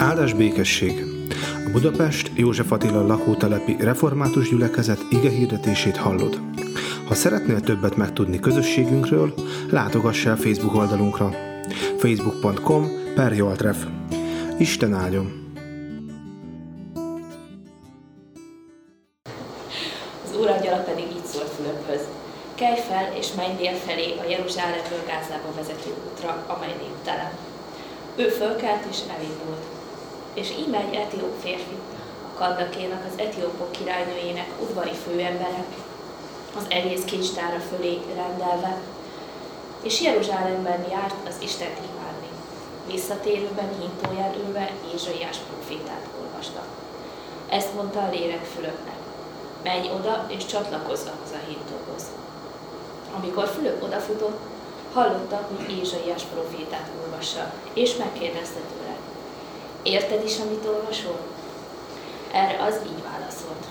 Áldás békesség! A Budapest József Attila lakótelepi református gyülekezet ige hirdetését hallod. Ha szeretnél többet megtudni közösségünkről, látogass el Facebook oldalunkra facebook.com per Joltref. Isten áldjon! Az Úr angyala pedig így szólt Fülöphöz. Kelj fel és menj dél felé a Jeruzsálemből Gázába vezető útra, amely néptelen. Ő fölkelt és elindult. És íme egy etióp férfi, a Kandakénak, az etiópok királynőjének udvari főembere, az egész kincstára fölé rendelve, és Jeruzsálemben járt az Isten imádni. Visszatérőben hintóján ülve Ézsaiás profétát olvasta. Ezt mondta a lélek Fülöpnek. Menj oda és csatlakozz ahhoz a hintóhoz. Amikor Fülöp odafutott, hallotta, hogy Ézsaiás profétát olvassa, és megkérdezte tőle, érted is, amit olvasol? Erre az így válaszolt.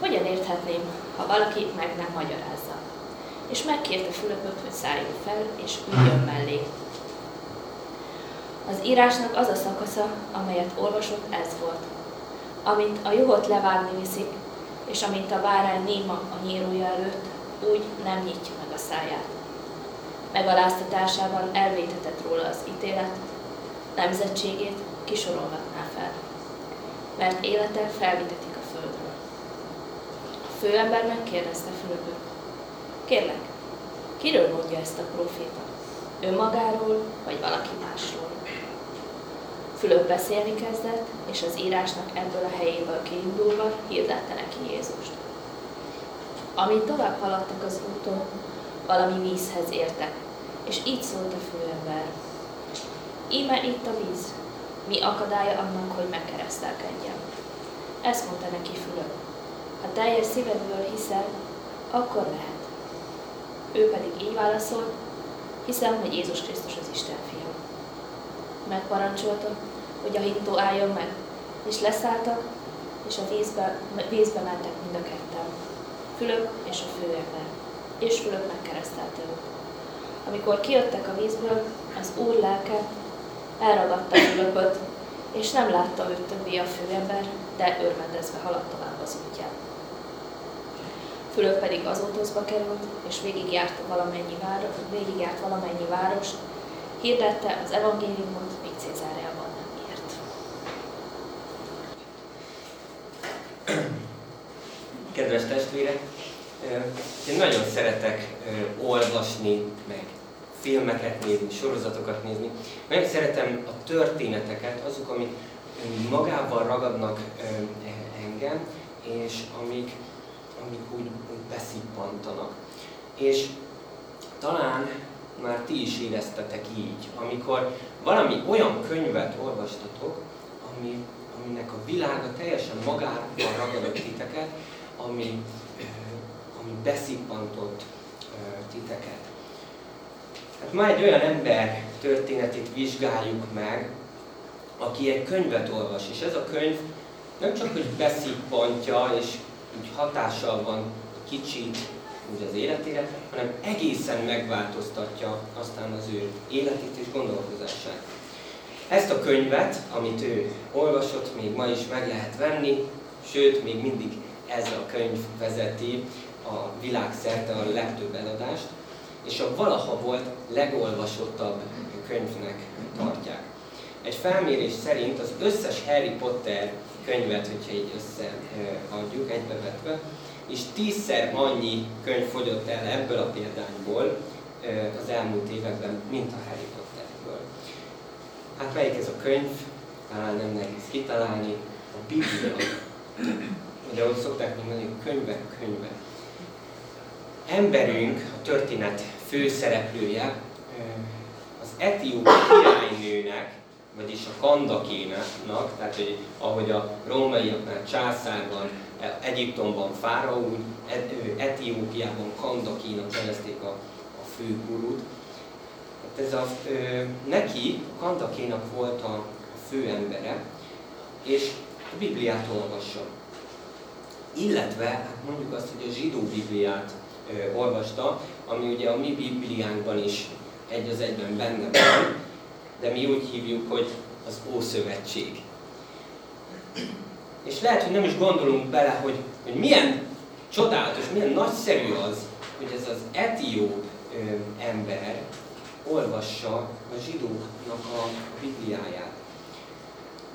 Hogyan érthetném, ha valaki meg nem magyarázza? És megkérte Fülöpöt, hogy szálljon fel, és üljön mellé. Az írásnak az a szakasza, amelyet olvasott, ez volt. Amint a juhot levágni viszik, és amint a bárány néma a nyírója előtt, úgy nem nyitja meg a száját. Megaláztatásában elvétetett róla az ítélet, nemzetségét kisorolhatná fel, mert élete felvitetik a földről. A főember megkérdezte Fülöpöt, kérlek, kiről mondja ezt a proféta? Önmagáról, vagy valaki másról? Fülöp beszélni kezdett, és az írásnak ebből a helyéből kiindulva hirdette neki Jézust. Amint tovább haladtak az úton, valami vízhez értek, és így szólt a főember. Íme itt a víz, mi akadálya annak, hogy megkeresztelkedjem. Ezt mondta neki Fülöp. Ha teljes szívedből hiszel, akkor lehet. Ő pedig így válaszolt, hiszem, hogy Jézus Krisztus az Isten fia. Megparancsolta, hogy a hintó álljon meg, és leszálltak, és a vízbe, vízbe mentek mind a ketten. Fülöp és a főember. És Fülöp megkeresztelte őt. Amikor kijöttek a vízből, az Úr lelke elragadta Fülöpöt, és nem látta őt többé a főember, de örvendezve haladt tovább az útján. Fülöp pedig azótozba került, és végigjárt valamennyi, város, végigjárt valamennyi várost, hirdette az evangéliumot, míg Cézáreában nem ért. Kedves testvérek, én nagyon szeretek olvasni, meg filmeket nézni, sorozatokat nézni. Nagyon szeretem a történeteket, azok, amik magával ragadnak engem, és amik, amik úgy, úgy beszippantanak. És talán már ti is éreztetek így, amikor valami olyan könyvet olvastatok, ami, aminek a világa teljesen magában ragadott titeket, ami, ami beszippantott titeket. Ma egy olyan ember történetét vizsgáljuk meg, aki egy könyvet olvas, és ez a könyv nem csak, hogy beszippantja, és úgy hatással van kicsit úgy az életére, hanem egészen megváltoztatja aztán az ő életét és gondolkozását. Ezt a könyvet, amit ő olvasott, még ma is meg lehet venni, sőt, még mindig ez a könyv vezeti a világszerte a legtöbb eladást, és a valaha volt legolvasottabb könyvnek tartják. Egy felmérés szerint az összes Harry Potter könyvet, hogyha így összeadjuk egybevetve, és tízszer annyi könyv fogyott el ebből a példányból az elmúlt években, mint a Harry Potterből. Hát melyik ez a könyv? Talán nem nehéz kitalálni. A Biblia. De ahogy szokták mondani, könyvek, könyvek. Emberünk, a történet főszereplője, az etióp királynőnek, vagyis a Kandakénának, tehát hogy ahogy a rómaiaknál császár van, Egyiptomban fáraó, Etiópiában Kandakénak nevezték a, a főgurút. Hát ez a, neki, Kandakénak volt a, a fő embere, és a Bibliát olvassa. Illetve, hát mondjuk azt, hogy a zsidó Bibliát ö, olvasta, ami ugye a mi Bibliánkban is egy az egyben benne van, de mi úgy hívjuk, hogy az Ószövetség. És lehet, hogy nem is gondolunk bele, hogy, hogy milyen csodálatos, milyen nagyszerű az, hogy ez az etióp ember olvassa a zsidóknak a Bibliáját.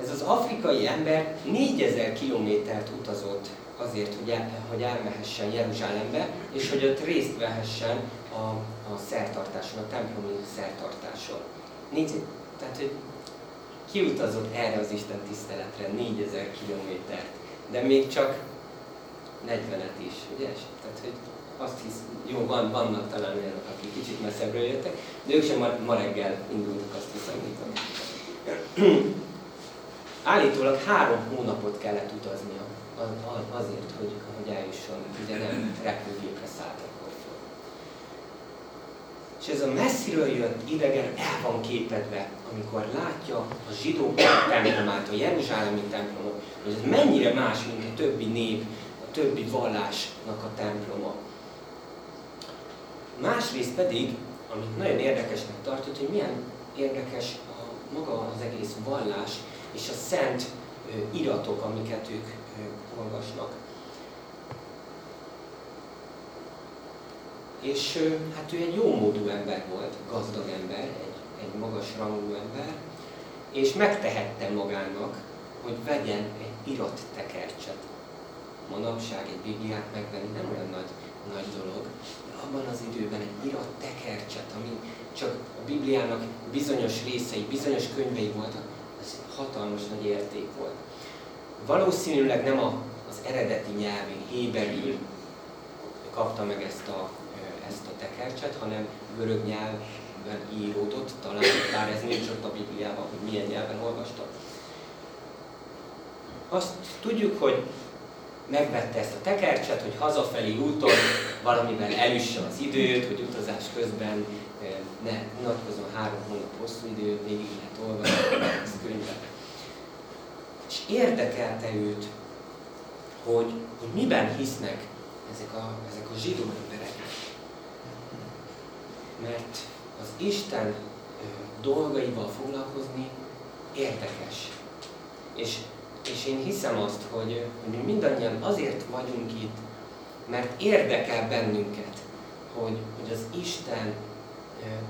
Ez az afrikai ember 4000 kilométert utazott azért, hogy, el, hogy elmehessen Jeruzsálembe, és hogy ott részt vehessen a, a szertartáson, a templomi szertartáson. Négy, tehát, hogy kiutazott erre az Isten tiszteletre 4000 kilométert, de még csak 40-et is, ugye? Tehát, hogy azt hisz, jó, van, vannak talán olyanok, akik kicsit messzebbről jöttek, de ők sem ma, ma reggel indultak, azt hiszem, Állítólag három hónapot kellett utaznia azért, hogy, hogy eljusson, ugye nem repülőgépre szállt akkor föl. És ez a messziről jött idegen el van képedve, amikor látja a zsidók templomát, a Jeruzsálemi templomot, hogy ez mennyire más, mint a többi nép, a többi vallásnak a temploma. Másrészt pedig, amit nagyon érdekesnek tartott, hogy milyen érdekes a, maga az egész vallás és a szent iratok, amiket ők ö, olvasnak. És hát ő egy jó módú ember volt, gazdag ember, egy, egy magas rangú ember, és megtehette magának, hogy vegyen egy irat tekercset. Manapság egy Bibliát megvenni nem olyan nagy, nagy dolog, abban az időben egy irat tekercset, ami csak a Bibliának bizonyos részei, bizonyos könyvei voltak, ez hatalmas nagy érték volt. Valószínűleg nem a, az eredeti nyelvén, héberül kapta meg ezt a, ezt a tekercset, hanem görög nyelven íródott, talán, bár ez nincs ott a Bibliában, hogy milyen nyelven olvasta. Azt tudjuk, hogy megvette ezt a tekercset, hogy hazafelé úton valamivel elüsse az időt, hogy utazás közben eh, ne unatkozom három hónap hosszú idő, végig lehet olvasni ezt könyvet. És érdekelte őt, hogy, hogy miben hisznek ezek a, ezek a zsidó emberek. Mert az Isten dolgaival foglalkozni érdekes. És és én hiszem azt, hogy, hogy mi mindannyian azért vagyunk itt, mert érdekel bennünket, hogy, hogy az Isten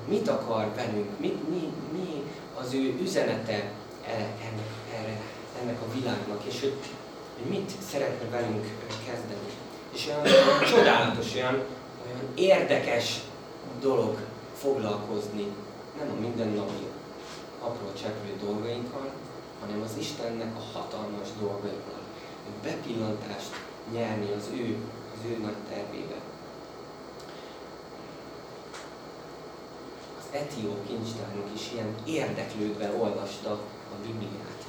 mit akar velünk, mit, mi, mi az ő üzenete e, ennek, erre, ennek a világnak, és hogy, hogy mit szeretne velünk kezdeni. És olyan, olyan csodálatos, olyan, olyan érdekes dolog foglalkozni, nem a mindennapi apró cseprő dolgainkkal, hanem az Istennek a hatalmas dolgaival. Bepillantást nyerni az ő, az ő nagy Az etióp kincstárnok is ilyen érdeklődve olvasta a Bibliát,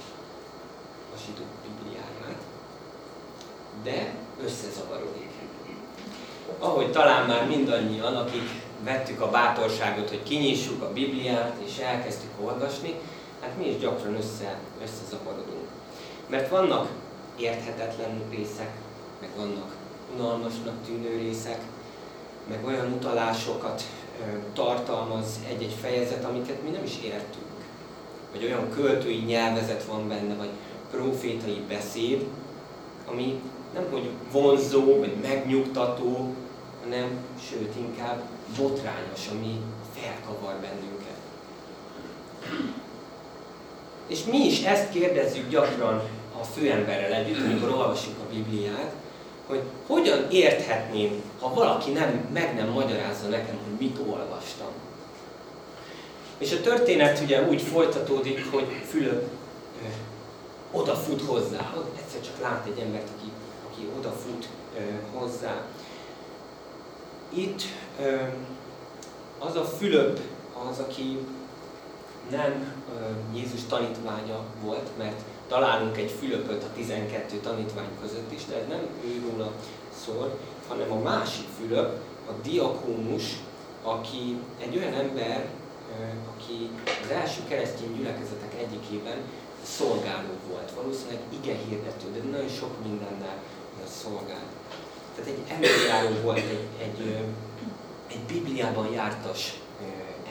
a zsidó Bibliáját, de összezavarodik. Ahogy talán már mindannyian, akik vettük a bátorságot, hogy kinyissuk a Bibliát, és elkezdtük olvasni, hát mi is gyakran össze, összezavarodunk. Mert vannak érthetetlen részek, meg vannak unalmasnak tűnő részek, meg olyan utalásokat tartalmaz egy-egy fejezet, amiket mi nem is értünk. Vagy olyan költői nyelvezet van benne, vagy profétai beszéd, ami nem hogy vonzó, vagy megnyugtató, hanem sőt inkább botrányos, ami felkavar bennünket. És mi is ezt kérdezzük gyakran a főemberrel együtt, amikor olvasjuk a Bibliát, hogy hogyan érthetném, ha valaki nem, meg nem magyarázza nekem, hogy mit olvastam. És a történet ugye úgy folytatódik, hogy Fülöp odafut hozzá. Egyszer csak lát egy embert, aki, aki odafut hozzá. Itt az a Fülöp az, aki nem Jézus tanítványa volt, mert találunk egy Fülöpöt a 12 tanítvány között is, ez nem ő róla szól, hanem a másik Fülöp, a diakónus, aki egy olyan ember, aki az első keresztény gyülekezetek egyikében szolgáló volt, valószínűleg ige hirdető, de nagyon sok mindennel szolgált. Tehát egy emberjáró volt, egy, egy, egy Bibliában jártas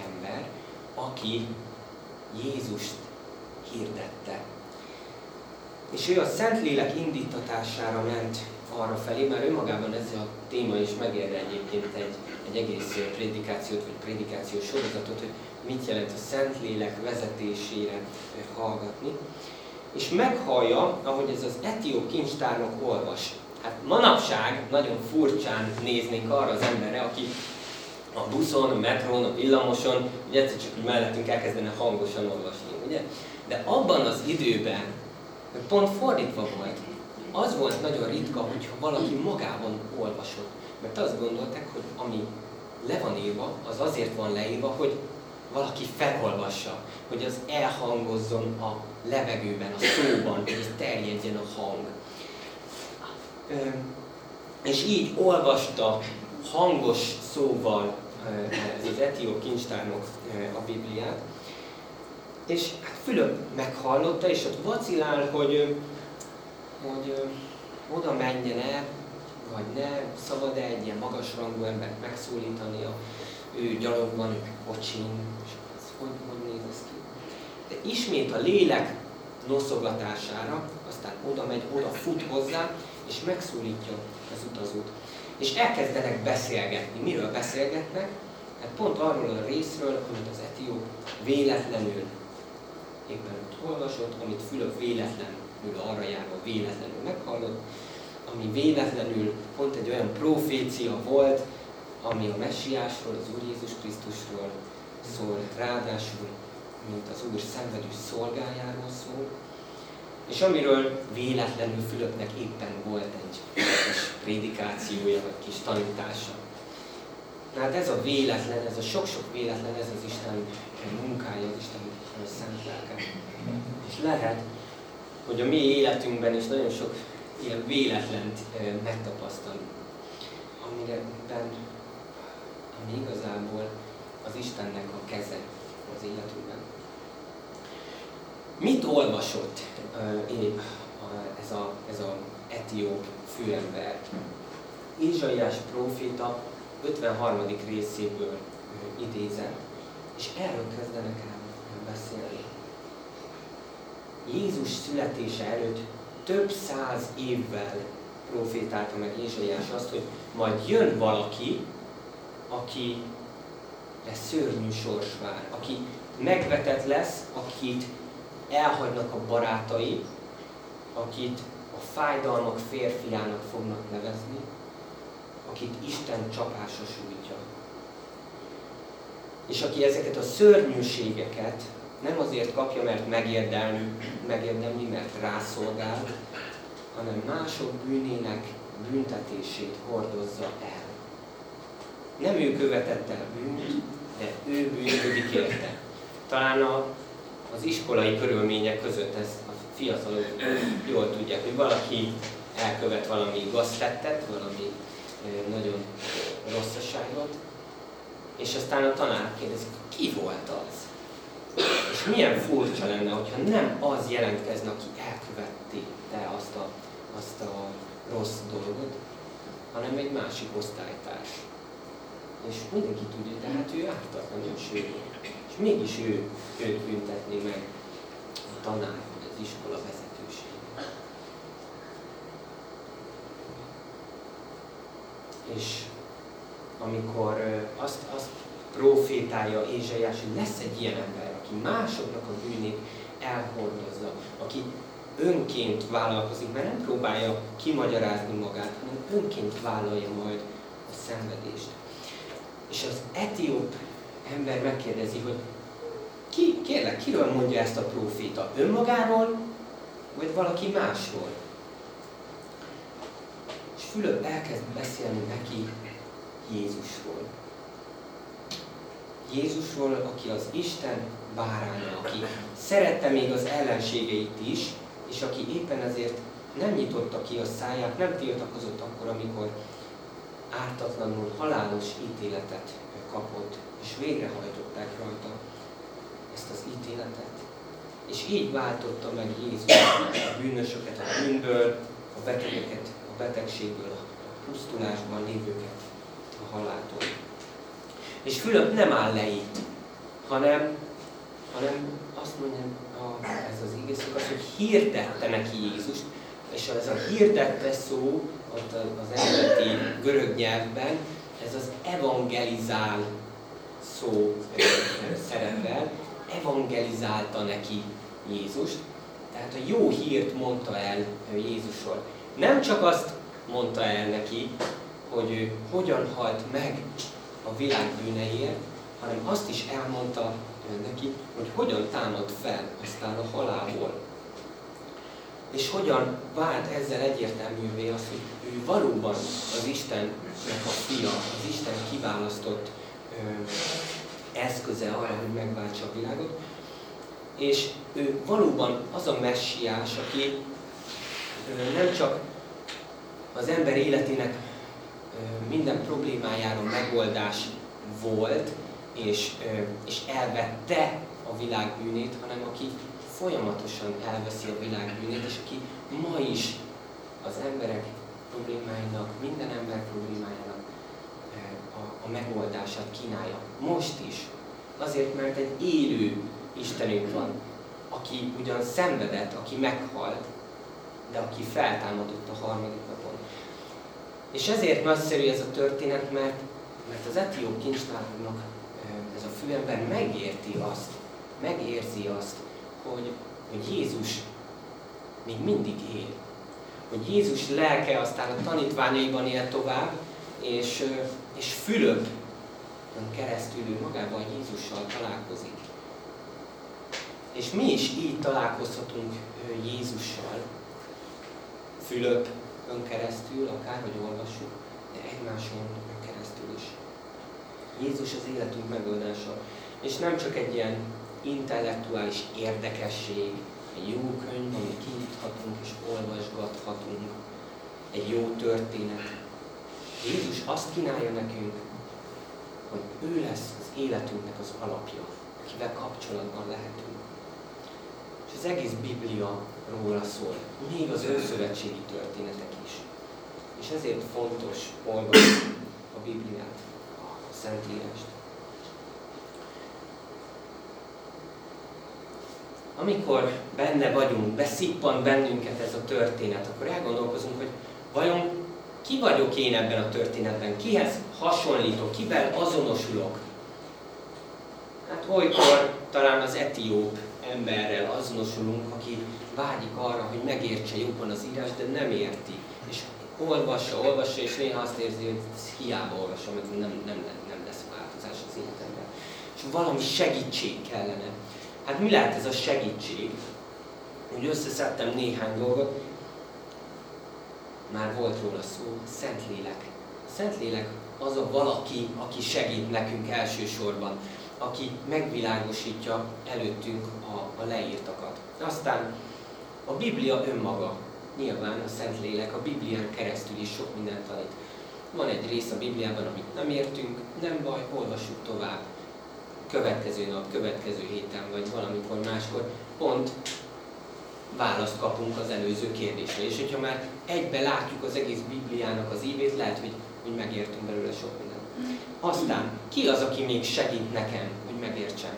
ember, aki Jézust hirdette. És ő a Szentlélek indítatására ment arra felé, mert önmagában ez a téma is megérne egyébként egy, egy egész prédikációt, vagy prédikációs sorozatot, hogy mit jelent a Szentlélek vezetésére hallgatni. És meghallja, ahogy ez az etióp kincstárnok olvas. Hát manapság nagyon furcsán néznénk arra az emberre, aki a buszon, a metrón, a villamoson, ugye egyszer csak mellettünk elkezdene hangosan olvasni, ugye? De abban az időben pont fordítva volt. Az volt nagyon ritka, hogyha valaki magában olvasott. Mert azt gondolták, hogy ami le van írva, az azért van leírva, hogy valaki felolvassa, hogy az elhangozzon a levegőben, a szóban, hogy terjedjen a hang. És így olvasta hangos szóval az etióp kincstárnok a Bibliát, és hát Fülöp meghallotta, és ott vacilál, hogy, hogy oda menjen el, vagy ne, szabad-e egy ilyen magasrangú embert megszólítani, a, ő gyalog van, ő kocsin, és ez hogy, hogy néz ez ki. De ismét a lélek noszogatására, aztán oda megy, oda fut hozzá, és megszólítja az utazót. És elkezdenek beszélgetni. Miről beszélgetnek? Hát pont arról a részről, amit az etióp véletlenül éppen ott olvasott, amit Fülöp véletlenül arra járva véletlenül meghallott, ami véletlenül pont egy olyan profécia volt, ami a messiásról, az Úr Jézus Krisztusról szól, ráadásul, mint az Úr szenvedő szolgájáról szól, és amiről véletlenül Fülöpnek éppen volt egy kis prédikációja, vagy kis tanítása. Hát ez a véletlen, ez a sok-sok véletlen, ez az Isten munkája, az Isten szent lelke. És lehet, hogy a mi életünkben is nagyon sok ilyen véletlent megtapasztalunk, amiben, ami igazából az Istennek a keze az életünkben. Mit olvasott ez a, ez a etióp főember? Ézsaiás próféta 53. részéből idézem, és erről kezdenek el beszélni. Jézus születése előtt több száz évvel profétálta meg Ézsaiás azt, hogy majd jön valaki, aki lesz szörnyű sors vár, aki megvetett lesz, akit elhagynak a barátai, akit a fájdalmak férfiának fognak nevezni, akit Isten csapása sújtja és aki ezeket a szörnyűségeket nem azért kapja, mert megérdemli, megérdemli mert rászolgál, hanem mások bűnének büntetését hordozza el. Nem ő követett el bűnt, de ő bűnödik érte. Talán a, az iskolai körülmények között ezt a fiatalok jól tudják, hogy valaki elkövet valami gaztettet, valami nagyon rosszaságot, és aztán a tanár kérdezi, ki volt az? És milyen furcsa lenne, hogyha nem az jelentkezne, aki elkövette azt a, azt a rossz dolgot, hanem egy másik osztálytárs. És mindenki tudja, de hát ő ártatlan, és ő És mégis ő, őt büntetni meg a tanár, vagy az iskola vezetőség. És amikor azt, azt profétálja Ézsaiás, hogy lesz egy ilyen ember, aki másoknak a bűnét elhordozza, aki önként vállalkozik, mert nem próbálja kimagyarázni magát, hanem önként vállalja majd a szenvedést. És az etióp ember megkérdezi, hogy ki, kérlek, kiről mondja ezt a proféta? Önmagáról, vagy valaki másról? Fülöp elkezd beszélni neki Jézusról. Jézusról, aki az Isten báránya, aki szerette még az ellenségeit is, és aki éppen ezért nem nyitotta ki a száját, nem tiltakozott akkor, amikor ártatlanul halálos ítéletet kapott, és végrehajtották rajta ezt az ítéletet. És így váltotta meg Jézus a bűnösöket a bűnből, a betegeket betegségből, a pusztulásban lévőket a haláltól. És Fülöp nem áll le itt, hanem hanem azt mondja a, ez az az, hogy hirdette neki Jézust, és ez a hirdette szó, ott az eredeti görög nyelvben, ez az evangelizál szó szerepel, evangelizálta neki Jézust, tehát a jó hírt mondta el Jézusról. Nem csak azt mondta el neki, hogy ő hogyan halt meg a világ bűneiért, hanem azt is elmondta neki, hogy hogyan támad fel aztán a halálból. És hogyan vált ezzel egyértelművé az, hogy ő valóban az Istennek a fia, az Isten kiválasztott ö, eszköze arra, hogy megváltsa a világot, és ő valóban az a messiás, aki nem csak az ember életének minden problémájára megoldás volt, és, és elvette a világ bűnét, hanem aki folyamatosan elveszi a világ bűnét, és aki ma is az emberek problémáinak, minden ember problémájának a, a megoldását kínálja. Most is. Azért, mert egy élő Istenünk van, aki ugyan szenvedett, aki meghalt, de aki feltámadott a harmadik napon. És ezért nagyszerű ez a történet, mert, mert az etióp kincstárnak ez a főember megérti azt, megérzi azt, hogy, hogy Jézus még mindig él. Hogy Jézus lelke aztán a tanítványaiban él tovább, és, és Fülöp keresztül ő magában Jézussal találkozik. És mi is így találkozhatunk Jézussal, Fülöpön keresztül, akárhogy olvassuk, de egymáson keresztül is. Jézus az életünk megoldása. És nem csak egy ilyen intellektuális érdekesség, egy jó könyv, amit kinyithatunk és olvasgathatunk, egy jó történet. Jézus azt kínálja nekünk, hogy ő lesz az életünknek az alapja, akivel kapcsolatban lehetünk. És az egész Biblia róla szól, még az őszövetségi történetek is. És ezért fontos olvasni a Bibliát. Szentírást. Amikor benne vagyunk, beszippan bennünket ez a történet, akkor elgondolkozunk, hogy vajon ki vagyok én ebben a történetben, kihez hasonlítok, kivel azonosulok. Hát olykor talán az etióp emberrel azonosulunk, aki vágyik arra, hogy megértse jobban az írás, de nem érti. És olvassa, olvassa, és néha azt érzi, hogy hiába olvasom, ez nem, nem, nem az életemben. És valami segítség kellene. Hát mi lehet ez a segítség? Úgy összeszedtem néhány dolgot, már volt róla szó, Szentlélek. Szentlélek az a valaki, aki segít nekünk elsősorban, aki megvilágosítja előttünk a, a leírtakat. Aztán a Biblia önmaga, nyilván a Szentlélek a Biblián keresztül is sok mindent tanít. Van egy rész a Bibliában, amit nem értünk, nem baj, olvassuk tovább. Következő nap, következő héten, vagy valamikor máskor pont választ kapunk az előző kérdésre. És hogyha már egybe látjuk az egész Bibliának az ívét, lehet, hogy, hogy megértünk belőle sok mindent. Aztán, ki az, aki még segít nekem, hogy megértsem?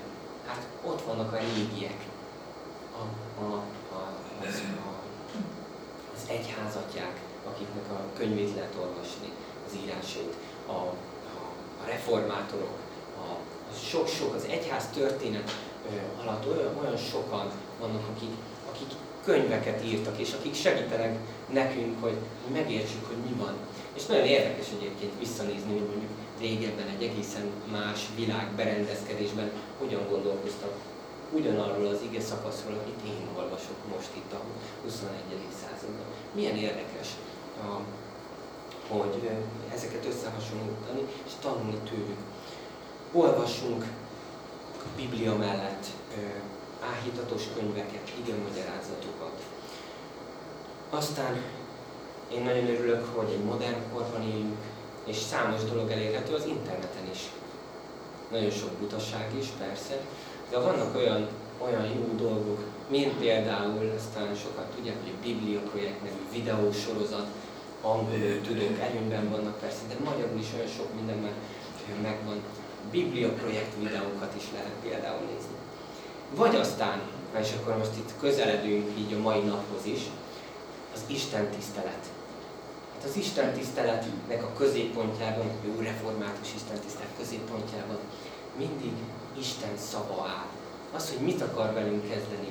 Hát ott vannak a régiek. A, a, a, az, a, az egyházatják, akiknek a könyvét lehet olvasni az írásait, a, a, a reformátorok, a, a sok-sok, az egyház történet alatt olyan, olyan sokan vannak, akik, akik könyveket írtak, és akik segítenek nekünk, hogy megértsük, hogy mi van. És nagyon érdekes egyébként visszanézni, hogy mondjuk régebben egy egészen más világ berendezkedésben hogyan gondolkoztak ugyanarról az ige szakaszról, amit én olvasok most itt a 21. században. Milyen érdekes hogy ezeket összehasonlítani és tanulni tőlük. Olvassunk a Biblia mellett áhítatos könyveket, magyarázatokat. Aztán én nagyon örülök, hogy egy modern korban élünk, és számos dolog elérhető az interneten is. Nagyon sok butaság is, persze, de vannak olyan, olyan jó dolgok, mint például, aztán sokat tudják, hogy a Biblia projekt nevű videósorozat, angolul tudunk, előnyben vannak persze, de magyarul is olyan sok minden már megvan. Biblia projekt videókat is lehet például nézni. vagy aztán, és akkor most itt közeledünk így a mai naphoz is, az Isten tisztelet. Hát az Isten tiszteletnek a középpontjában, a jó református Isten tisztelet középpontjában mindig Isten szava áll. Az, hogy mit akar velünk kezdeni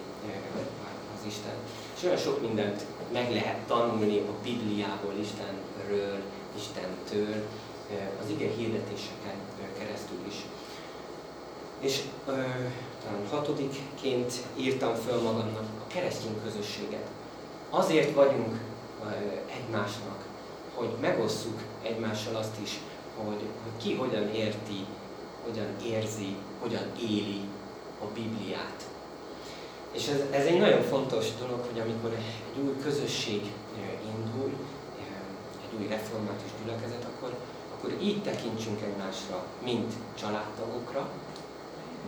az Isten. És olyan sok mindent meg lehet tanulni a Bibliából, Istenről, Istentől, az ige hirdetéseken is. És ö, talán hatodikként írtam föl magamnak a keresztény közösséget. Azért vagyunk ö, egymásnak, hogy megosszuk egymással azt is, hogy, hogy ki hogyan érti, hogyan érzi, hogyan éli a Bibliát. És ez, ez egy nagyon fontos dolog, hogy amikor egy új közösség indul, egy új református gyülekezet, akkor, akkor így tekintsünk egymásra, mint családtagokra,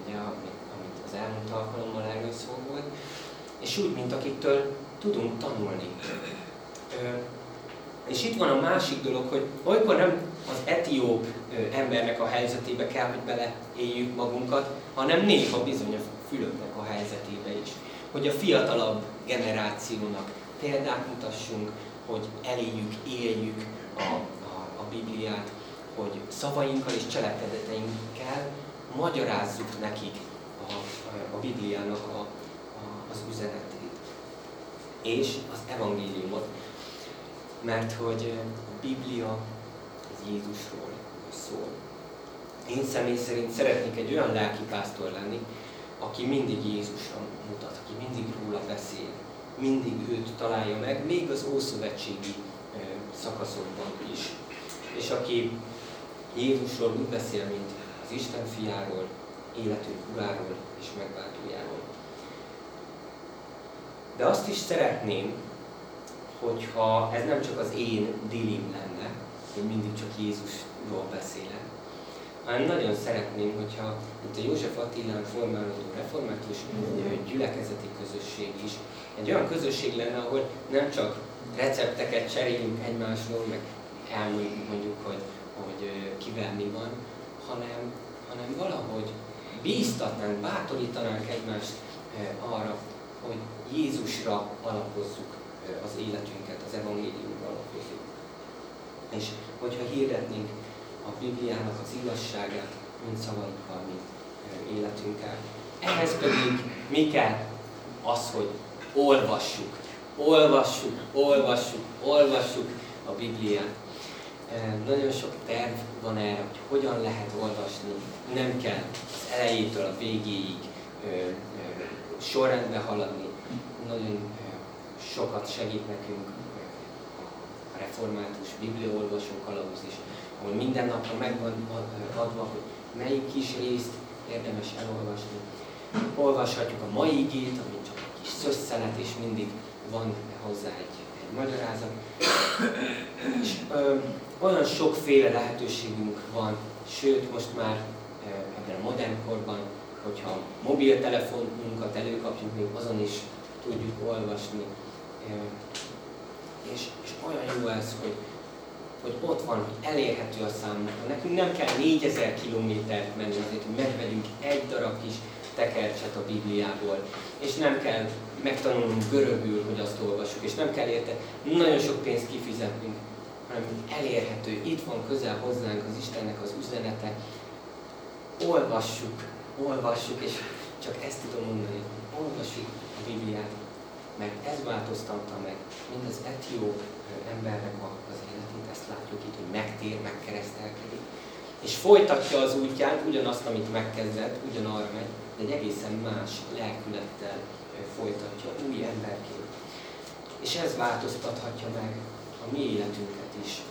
ugye, amit az elmúlt alkalommal erről szó volt, és úgy, mint akiktől tudunk tanulni. És itt van a másik dolog, hogy olykor nem az etióp embernek a helyzetébe kell, hogy beleéljük magunkat, hanem néha bizony a fülöknek a helyzetébe is. Hogy a fiatalabb generációnak példát mutassunk, hogy eléljük, éljük a, a, a Bibliát, hogy szavainkkal és cselekedeteinkkel magyarázzuk nekik a, a Bibliának a, a, az üzenetét. És az evangéliumot. Mert hogy a Biblia Jézusról szól. Én személy szerint szeretnék egy olyan lelkipásztor lenni, aki mindig Jézusra mutat, aki mindig róla beszél, mindig őt találja meg, még az ószövetségi szakaszokban is. És aki Jézusról úgy beszél, mint az Isten fiáról, életünk uráról és megváltójáról. De azt is szeretném, hogyha ez nem csak az én dilim lenne, hogy mindig csak Jézusról beszélek, hanem nagyon szeretném, hogyha itt a József Attilán formálódó református gyülekezeti közösség is egy olyan közösség lenne, ahol nem csak recepteket cserélünk egymásról, meg elmondjuk, hogy, hogy kivel mi van, hanem, hanem valahogy bíztatnánk, bátorítanánk egymást arra, hogy Jézusra alapozzuk az életünket, az evangéliumra alapozzuk. És hogyha hirdetnénk a Bibliának az igazságát, mint szavainkkal, mint életünkkel. Ehhez pedig mi kell? Az, hogy olvassuk, olvassuk, olvassuk, olvassuk a Bibliát. Nagyon sok terv van erre, hogy hogyan lehet olvasni. Nem kell az elejétől a végéig sorrendbe haladni. Nagyon sokat segít nekünk a református bibliaolvasó kalauz is, ahol minden napra megvan adva, hogy melyik kis részt érdemes elolvasni. Olvashatjuk a mai igét, ami csak egy kis szösszenet, és mindig van hozzá egy, magyarázat. És ö, olyan sokféle lehetőségünk van, sőt most már ö, ebben a modern korban, hogyha mobiltelefonunkat előkapjuk, még azon is tudjuk olvasni. Ö, és, és olyan jó ez, hogy hogy ott van, hogy elérhető a számunkra. Nekünk nem kell 4000 kilométert menni azért, hogy megvegyünk egy darab kis tekercset a Bibliából, és nem kell megtanulnunk görögül, hogy azt olvassuk, és nem kell érte nagyon sok pénzt kifizetnünk, hanem elérhető, itt van közel hozzánk az Istennek az üzenete. Olvassuk, olvassuk, és csak ezt tudom mondani, olvassuk a Bibliát, mert ez változtatta meg mind az etióp embernek az életét, ezt látjuk itt, hogy megtér, megkeresztelkedik, és folytatja az útját, ugyanazt, amit megkezdett, ugyanarra megy, de egy egészen más lelkülettel folytatja, új emberként. És ez változtathatja meg a mi életünket is.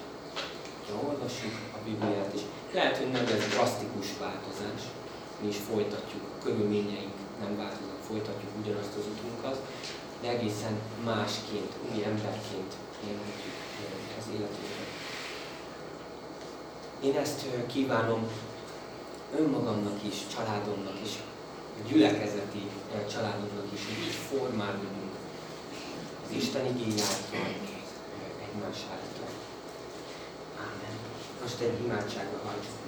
Ha olvassuk a Bibliát is, lehet, hogy nem ez drasztikus változás, mi is folytatjuk, a körülményeink nem változnak, folytatjuk ugyanazt az utunkat, de egészen másként, új emberként élhetjük az életünket. Én ezt kívánom önmagamnak is, családomnak is, gyülekezeti eh, családunknak is, hogy így formálódunk az Isten igényától, eh, egymás által. Ámen. Most egy imádságra hajtsuk.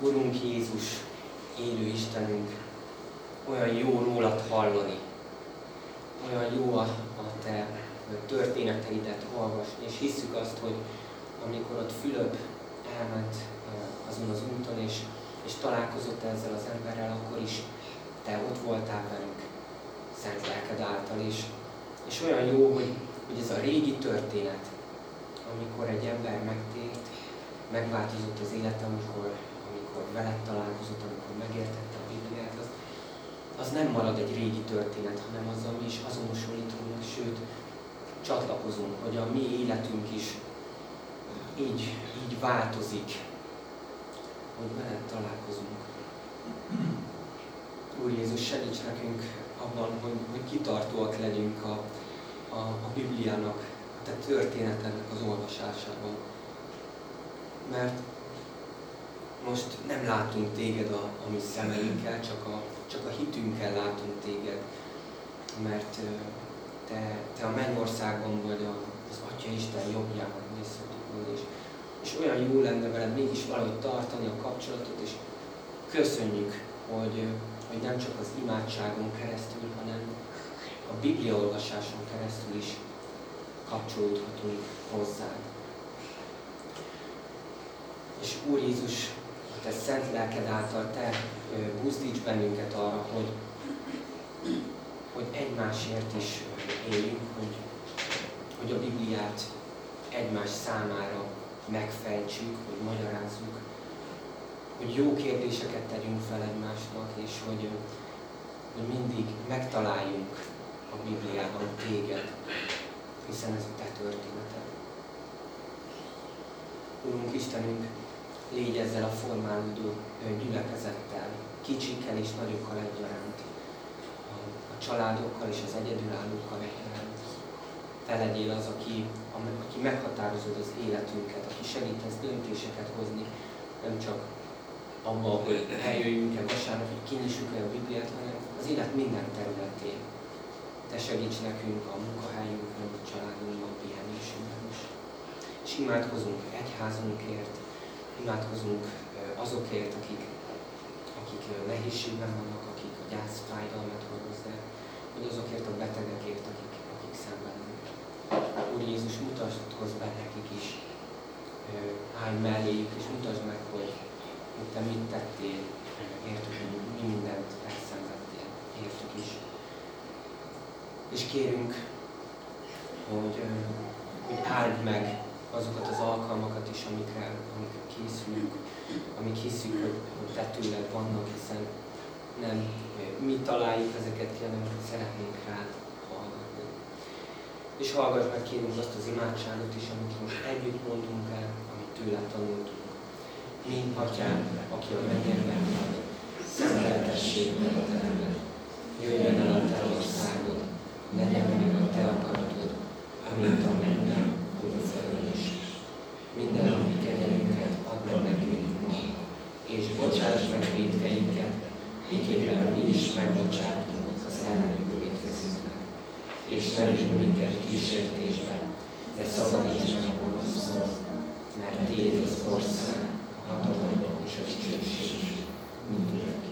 Urunk Jézus, élő Istenünk, olyan jó rólad hallani, olyan jó a, a te történeteidet olvasni, és hisszük azt, hogy amikor ott Fülöp elment azon az úton, és, és találkozott ezzel az emberrel, akkor is te ott voltál velük, szent lelked által, és, és olyan jó, hogy, hogy ez a régi történet, amikor egy ember megtért, megváltozott az élete, amikor, amikor veled találkozott, amikor megértette a Bibliát, az, az nem marad egy régi történet, hanem azzal mi is azonosulítunk, sőt, csatlakozunk, hogy a mi életünk is így, így változik, hogy veled találkozunk. Úr Jézus, segíts nekünk abban, hogy, hogy kitartóak legyünk a, a, a Bibliának, a te történetednek az olvasásában. Mert most nem látunk téged a, a mi szemeinkkel, csak a, csak a hitünkkel látunk téged, mert te, te a mennyországban vagy az Atya Isten jobbjában és, és olyan jó lenne veled mégis valahogy tartani a kapcsolatot, és köszönjük, hogy, hogy nem csak az imádságon keresztül, hanem a Biblia olvasáson keresztül is kapcsolódhatunk hozzá. És Úr Jézus, a Te szent lelked által Te buzdíts bennünket arra, hogy, hogy egymásért is éljünk, hogy, hogy a Bibliát egymás számára megfejtsük, hogy magyarázzuk, hogy jó kérdéseket tegyünk fel egymásnak, és hogy, hogy mindig megtaláljunk a Bibliában téged, hiszen ez a te történeted. Urunk Istenünk, légy ezzel a formálódó gyülekezettel, kicsikkel és nagyokkal egyaránt, a, a családokkal és az egyedülállókkal egyaránt. Te legyél az, aki aki meghatározod az életünket, aki segítesz döntéseket hozni, nem csak abban, hogy eljöjjünk-e vasárnap, hogy kinyissuk el a Bibliát, hanem az élet minden területén. Te segíts nekünk a munkahelyünkön, a családunkban, pihenésünkben is. És imádkozunk egyházunkért, imádkozunk azokért, akik, akik nehézségben vannak, akik a gyászfájdalmat hordozzák, hogy azokért a betegekért, akik, akik szenvednek. Úr Jézus, mutatkozz be nekik is, állj melléjük, és mutasd meg, hogy, hogy Te mit tettél, értük, hogy mi mindent elszenvedtél, értük is. És kérünk, hogy, hogy áld meg azokat az alkalmakat is, amikre, amikre készülünk, amik hiszük, hogy, Te tőled vannak, hiszen nem mi találjuk ezeket ki, hanem szeretnénk rád és hallgass meg kérünk azt az imádságot is, amit most együtt mondunk el, amit tőle tanultunk. Mind atyánk, aki a mennyekben van, szenteltessék meg a te Jöjjön el a te országod, legyen meg a te akaratod, amint a mennyben, a is. Minden, ami kenyerünket add meg nekünk ma, és bocsáss meg védkeinket, miképpen mi is megbocsátunk az ellenünk és ne vigy minket kísértésbe, de szabadíts meg a gonosztól, mert Téd az ország, a hatalom és a dicsőség, mindent